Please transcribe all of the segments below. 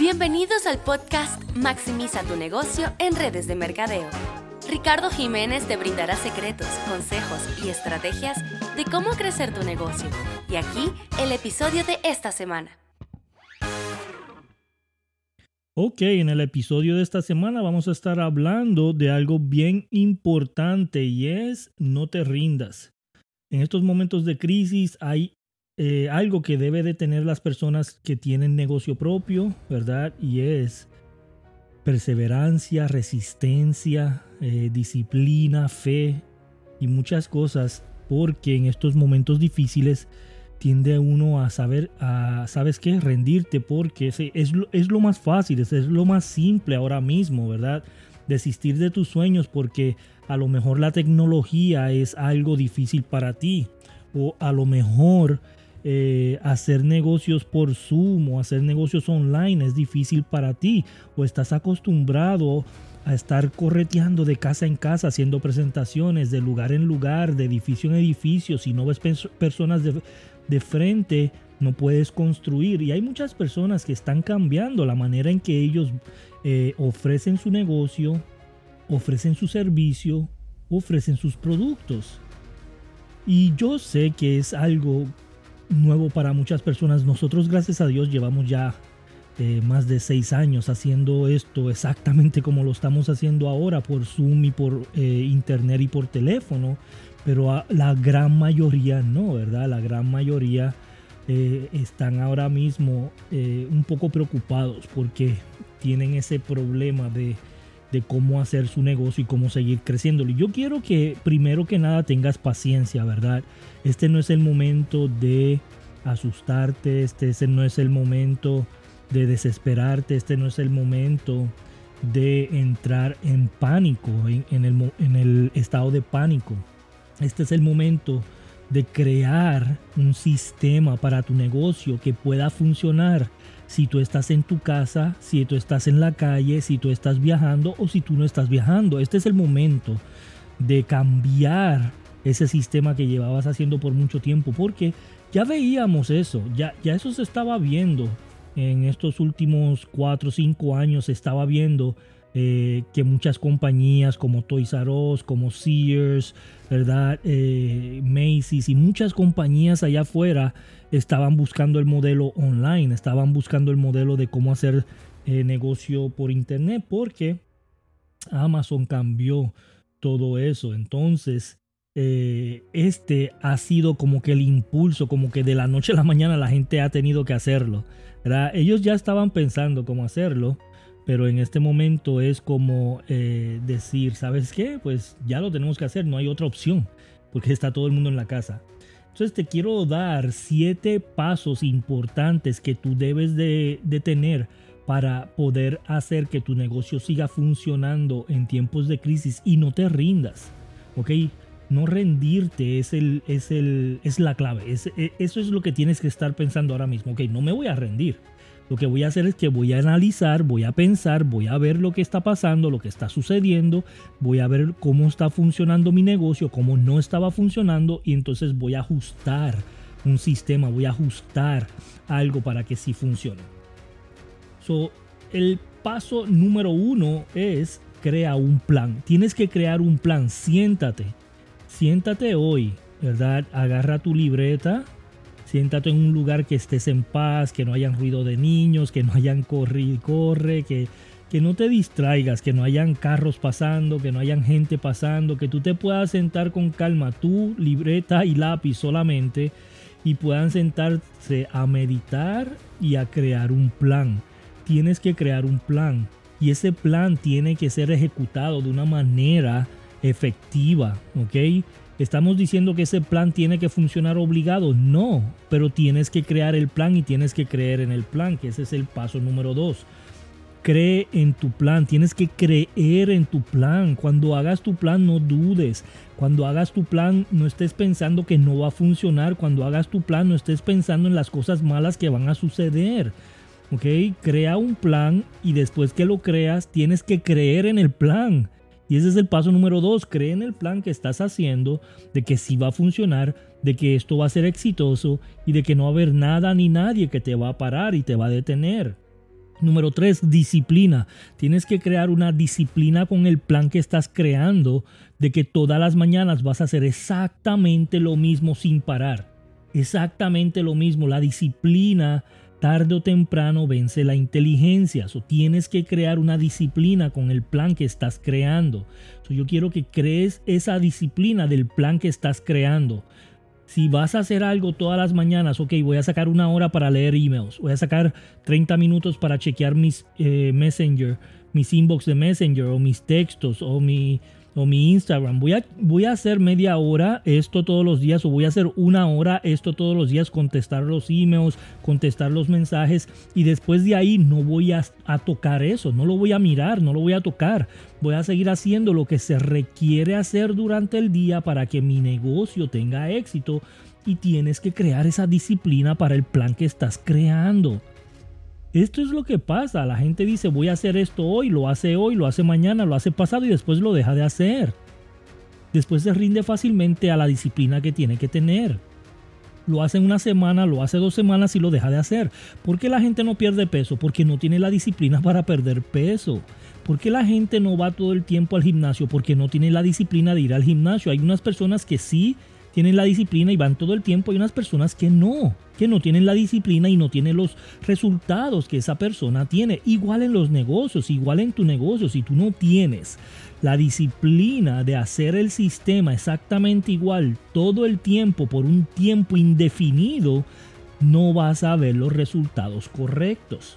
Bienvenidos al podcast Maximiza tu negocio en redes de mercadeo. Ricardo Jiménez te brindará secretos, consejos y estrategias de cómo crecer tu negocio. Y aquí el episodio de esta semana. Ok, en el episodio de esta semana vamos a estar hablando de algo bien importante y es no te rindas. En estos momentos de crisis hay eh, algo que debe de tener las personas que tienen negocio propio, ¿verdad? Y es perseverancia, resistencia, eh, disciplina, fe y muchas cosas, porque en estos momentos difíciles tiende uno a saber, a, ¿sabes qué? Rendirte, porque es, es, lo más fácil, es, es lo más simple ahora mismo, ¿verdad? Desistir de tus sueños porque a lo mejor la tecnología es algo difícil para ti, o a lo mejor eh, hacer negocios por Zoom o hacer negocios online es difícil para ti o estás acostumbrado a estar correteando de casa en casa haciendo presentaciones de lugar en lugar, de edificio en edificio, si no ves personas de, frente no puedes construir y hay muchas personas que están cambiando la manera en que ellos eh, ofrecen su negocio, ofrecen su servicio, ofrecen sus productos. Y yo sé que es algo nuevo para muchas personas. Nosotros, gracias a Dios, llevamos ya eh, más de seis años haciendo esto exactamente como lo estamos haciendo ahora por Zoom y por eh, internet y por teléfono. Pero la gran mayoría no, ¿verdad? La gran mayoría eh, están ahora mismo un poco preocupados porque tienen ese problema de de cómo hacer su negocio y cómo seguir creciendo. Y yo quiero que primero que nada tengas paciencia, ¿verdad? Este no es el momento de asustarte, este no es el momento de desesperarte, este no es el momento de entrar en pánico, en, el, en el estado de pánico. Este es el momento de crear un sistema para tu negocio que pueda funcionar si tú estás en tu casa, si tú estás en la calle, si tú estás viajando o si tú no estás viajando. Este es el momento de cambiar ese sistema que llevabas haciendo por mucho tiempo, porque ya veíamos eso, ya, ya eso se estaba viendo en estos últimos 4 o 5 años, se estaba viendo eh, que muchas compañías como Toys R Us, como Sears, ¿verdad? Eh, Macy's y muchas compañías allá afuera estaban buscando el modelo online, estaban buscando el modelo de cómo hacer eh, negocio por internet, porque Amazon cambió todo eso. Entonces, este ha sido como que el impulso, como que de la noche a la mañana la gente ha tenido que hacerlo. Ellos ya estaban pensando cómo hacerlo, pero en este momento es como eh, decir, ¿sabes qué? Pues ya lo tenemos que hacer, no hay otra opción, porque está todo el mundo en la casa. Entonces te quiero dar siete pasos importantes que tú debes de, tener para poder hacer que tu negocio siga funcionando en tiempos de crisis y no te rindas. ¿Ok? No rendirte es, el, es, el, es la clave. E, eso es lo que tienes que estar pensando ahora mismo. Ok, no me voy a rendir. Lo que voy a hacer es que voy a analizar, voy a pensar, voy a ver lo que está pasando, lo que está sucediendo, voy a ver cómo está funcionando mi negocio, cómo no estaba funcionando y entonces voy a ajustar un sistema, voy a ajustar algo para que sí funcione. So, el paso número uno es crea un plan. Tienes que crear un plan. Siéntate. Siéntate hoy, ¿verdad? Agarra tu libreta, siéntate en un lugar que estés en paz, que no hayan ruido de niños, que no hayan corre y corre, que, que no te distraigas, que no hayan carros pasando, que no hayan gente pasando, que tú te puedas sentar con calma, tu libreta y lápiz solamente, y puedan sentarse a meditar y a crear un plan. Tienes que crear un plan y ese plan tiene que ser ejecutado de una manera efectiva, ¿ok? ¿Estamos diciendo que ese plan tiene que funcionar obligado? No, pero tienes que crear el plan y tienes que creer en el plan, que ese es el paso número dos. Cree en tu plan, tienes que creer en tu plan. Cuando hagas tu plan no dudes. Cuando hagas tu plan no estés pensando que no va a funcionar. Cuando hagas tu plan no estés pensando en las cosas malas que van a suceder. ¿Ok? Crea un plan y después que lo creas tienes que creer en el plan. Y ese es el paso número dos. Cree en el plan que estás haciendo, de que sí va a funcionar, de que esto va a ser exitoso y de que no va a haber nada ni nadie que te va a parar y te va a detener. Número tres, disciplina. Tienes que crear una disciplina con el plan que estás creando de que todas las mañanas vas a hacer exactamente lo mismo sin parar. Exactamente lo mismo. La disciplina tarde o temprano vence la inteligencia. So, tienes que crear una disciplina con el plan que estás creando. yo quiero que crees esa disciplina del plan que estás creando. Si vas a hacer algo todas las mañanas, ok, voy a sacar una hora para leer emails, voy a sacar 30 minutos para chequear mis eh, Messenger, mis inbox de Messenger o mis textos o mi o mi Instagram. Voy a, voy a hacer media hora esto todos los días o voy a hacer una hora esto todos los días, contestar los emails, contestar los mensajes y después de ahí no voy a, a tocar eso, no lo voy a mirar, no lo voy a tocar. Voy a seguir haciendo lo que se requiere hacer durante el día para que mi negocio tenga éxito y tienes que crear esa disciplina para el plan que estás creando. Esto es lo que pasa. La gente dice voy a hacer esto hoy, lo hace hoy, lo hace mañana, lo hace pasado y después lo deja de hacer. Después se rinde fácilmente a la disciplina que tiene que tener. Lo hace una semana, lo hace dos semanas y lo deja de hacer. ¿Por qué la gente no pierde peso? Porque no tiene la disciplina para perder peso. ¿Por qué la gente no va todo el tiempo al gimnasio? Porque no tiene la disciplina de ir al gimnasio. Hay unas personas que sí tienen la disciplina y van todo el tiempo. Hay unas personas que no, que no tienen la disciplina y no tienen los resultados que esa persona tiene. Igual en los negocios, igual en tu negocio, si tú no tienes la disciplina de hacer el sistema exactamente igual todo el tiempo por un tiempo indefinido, no vas a ver los resultados correctos.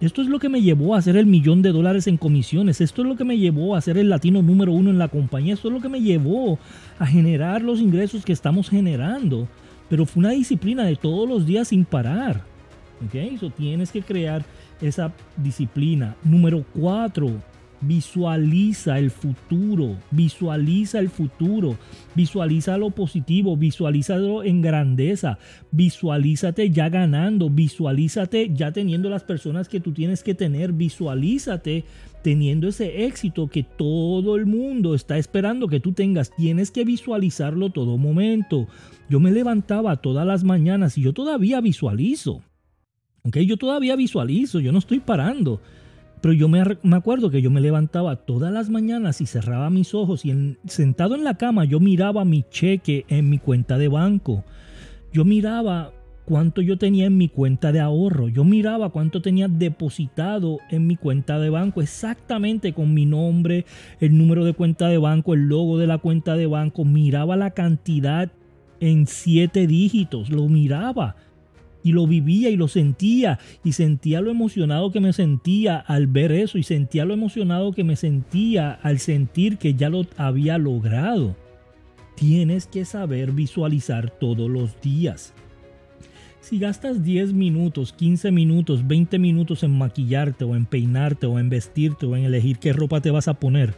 Esto es lo que me llevó a hacer el millón de dólares en comisiones. Esto es lo que me llevó a ser el latino número uno en la compañía. Esto es lo que me llevó a generar los ingresos que estamos generando. Pero fue una disciplina de todos los días sin parar. ¿Ok? Eso tienes que crear esa disciplina. Número cuatro, Visualiza el futuro, visualiza el futuro, visualiza lo positivo, visualízalo en grandeza, visualízate ya ganando, visualízate ya teniendo las personas que tú tienes que tener, visualízate teniendo ese éxito que todo el mundo está esperando que tú tengas. Tienes que visualizarlo todo momento. Yo me levantaba todas las mañanas y yo todavía visualizo. ¿Ok? Yo todavía visualizo, yo no estoy parando. Pero yo me, acuerdo que yo me levantaba todas las mañanas y cerraba mis ojos y sentado en la cama yo miraba mi cheque en mi cuenta de banco. Yo miraba cuánto yo tenía en mi cuenta de ahorro. Yo miraba cuánto tenía depositado en mi cuenta de banco, exactamente con mi nombre, el número de cuenta de banco, el logo de la cuenta de banco. Miraba la cantidad en siete dígitos, lo miraba y lo vivía y lo sentía y sentía lo emocionado que me sentía al ver eso y sentía lo emocionado que me sentía al sentir que ya lo había logrado. Tienes que saber visualizar todos los días. Si gastas 10 minutos, 15 minutos, 20 minutos en maquillarte o en peinarte o en vestirte o en elegir qué ropa te vas a poner,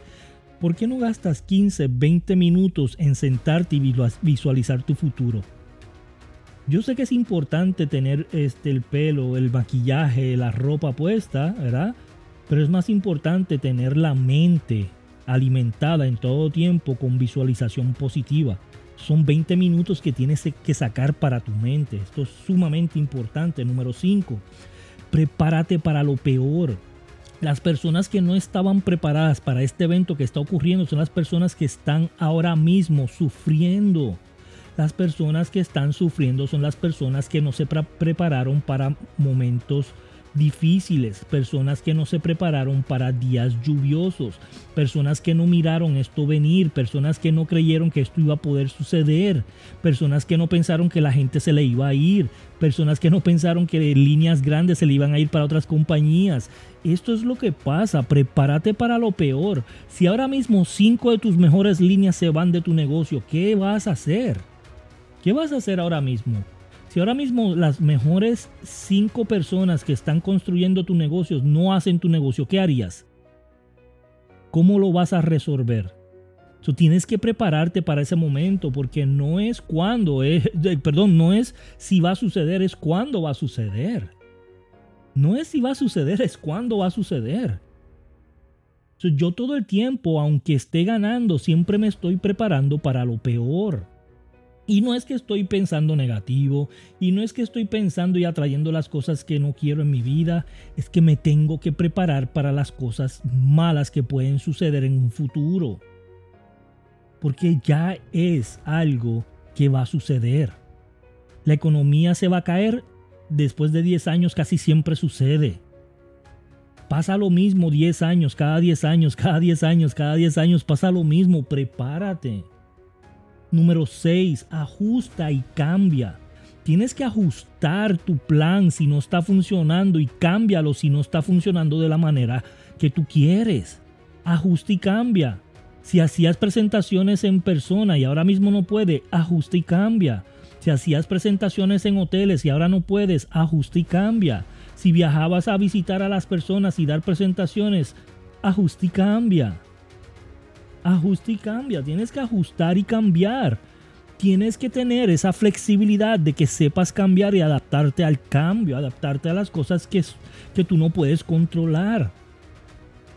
¿por qué no gastas 15, 20 minutos en sentarte y visualizar tu futuro? Yo sé que es importante tener este, el pelo, el maquillaje, la ropa puesta, ¿verdad? Pero es más importante tener la mente alimentada en todo tiempo con visualización positiva. Son 20 minutos que tienes que sacar para tu mente. Esto es sumamente importante. Número 5. Prepárate para lo peor. Las personas que no estaban preparadas para este evento que está ocurriendo son las personas que están ahora mismo sufriendo las personas que están sufriendo son las personas que no se prepararon para momentos difíciles, personas que no se prepararon para días lluviosos, personas que no miraron esto venir, personas que no creyeron que esto iba a poder suceder, personas que no pensaron que la gente se le iba a ir, personas que no pensaron que líneas grandes se le iban a ir para otras compañías. Esto es lo que pasa, prepárate para lo peor. Si ahora mismo cinco de tus mejores líneas se van de tu negocio, ¿qué vas a hacer? ¿Qué vas a hacer ahora mismo? Si ahora mismo las mejores cinco personas que están construyendo tu negocio no hacen tu negocio, ¿qué harías? ¿Cómo lo vas a resolver? Tú tienes que prepararte para ese momento porque no es cuándo, es, perdón, no es si va a suceder, es cuándo va a suceder. No es si va a suceder, es cuándo va a suceder. Yo todo el tiempo, aunque esté ganando, siempre me estoy preparando para lo peor Y no es que estoy pensando negativo, y no es que estoy pensando y atrayendo las cosas que no quiero en mi vida, es que me tengo que preparar para las cosas malas que pueden suceder en un futuro. Porque ya es algo que va a suceder. La economía se va a caer después de 10 años, casi siempre sucede. Pasa lo mismo 10 años, cada 10 años, cada 10 años, cada 10 años, pasa lo mismo, prepárate. Número 6, ajusta y cambia. Tienes que ajustar tu plan si no está funcionando y cámbialo si no está funcionando de la manera que tú quieres. Ajusta y cambia. Si hacías presentaciones en persona y ahora mismo no puede, ajusta y cambia. Si hacías presentaciones en hoteles y ahora no puedes, ajusta y cambia. Si viajabas a visitar a las personas y dar presentaciones, ajusta y cambia ajusta y cambia. Tienes que ajustar y cambiar. Tienes que tener esa flexibilidad de que sepas cambiar y adaptarte al cambio, adaptarte a las cosas que, que tú no puedes controlar.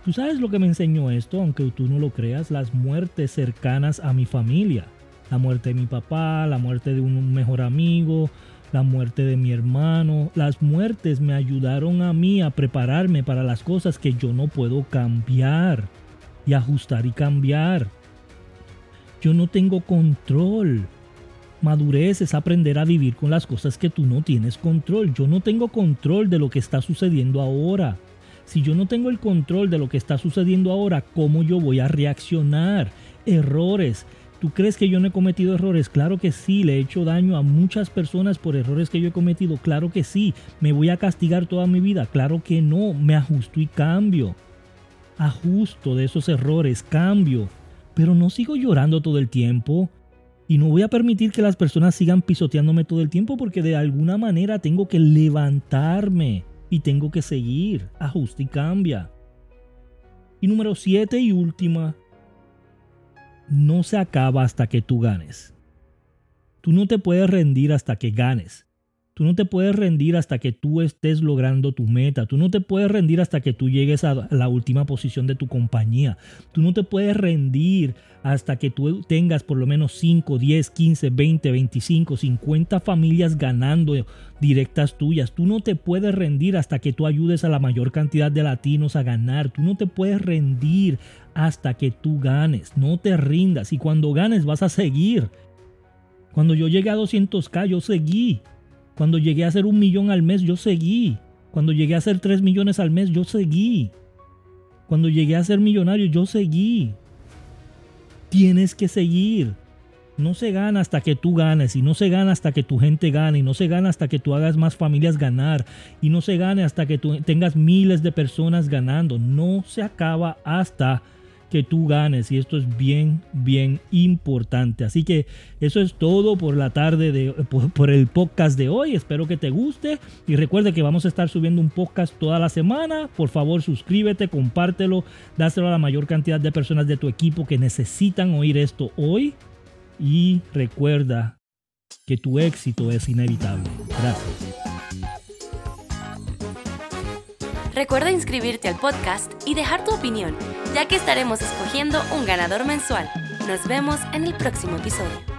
Tú sabes lo que me enseñó esto, aunque tú no lo creas, las muertes cercanas a mi familia. La muerte de mi papá, la muerte de un mejor amigo, la muerte de mi hermano. Las muertes me ayudaron a mí a prepararme para las cosas que yo no puedo cambiar y ajustar y cambiar. Yo no tengo control. Madurez es aprender a vivir con las cosas que tú no tienes control. Yo no tengo control de lo que está sucediendo ahora. Si yo no tengo el control de lo que está sucediendo ahora, ¿cómo yo voy a reaccionar? Errores. ¿Tú crees que yo no he cometido errores? Claro que sí, le he hecho daño a muchas personas por errores que yo he cometido. Claro que sí. ¿Me voy a castigar toda mi vida? Claro que no. Me ajusto y cambio ajusto de esos errores, cambio, pero no sigo llorando todo el tiempo. Y no voy a permitir que las personas sigan pisoteándome todo el tiempo porque de alguna manera tengo que levantarme y tengo que seguir. Ajusta y cambia. Y número 7 y última, no se acaba hasta que tú ganes. Tú no te puedes rendir hasta que ganes. Tú no te puedes rendir hasta que tú estés logrando tu meta. Tú no te puedes rendir hasta que tú llegues a la última posición de tu compañía. Tú no te puedes rendir hasta que tú tengas por lo menos 5, 10, 15, 20, 25, 50 familias ganando directas tuyas. Tú no te puedes rendir hasta que tú ayudes a la mayor cantidad de latinos a ganar. Tú no te puedes rendir hasta que tú ganes. No te rindas. Y cuando ganes vas a seguir. Cuando yo llegué a 200k, yo seguí. Cuando llegué a hacer un millón al mes, yo seguí. Cuando llegué a hacer tres millones al mes, yo seguí. Cuando llegué a ser millonario, yo seguí. Tienes que seguir. No se gana hasta que tú ganes, y no se gana hasta que tu gente gane, y no se gana hasta que tú hagas más familias ganar, y no se gane hasta que tú tengas miles de personas ganando. No se acaba hasta que tú ganes y esto es bien, bien importante. Así que eso es todo por la tarde de, por, el podcast de hoy. Espero que te guste y recuerde que vamos a estar subiendo un podcast toda la semana. Por favor, suscríbete, compártelo, dáselo a la mayor cantidad de personas de tu equipo que necesitan oír esto hoy. Y recuerda que tu éxito es inevitable. Gracias. Recuerda inscribirte al podcast y dejar tu opinión, ya que estaremos escogiendo un ganador mensual. Nos vemos en el próximo episodio.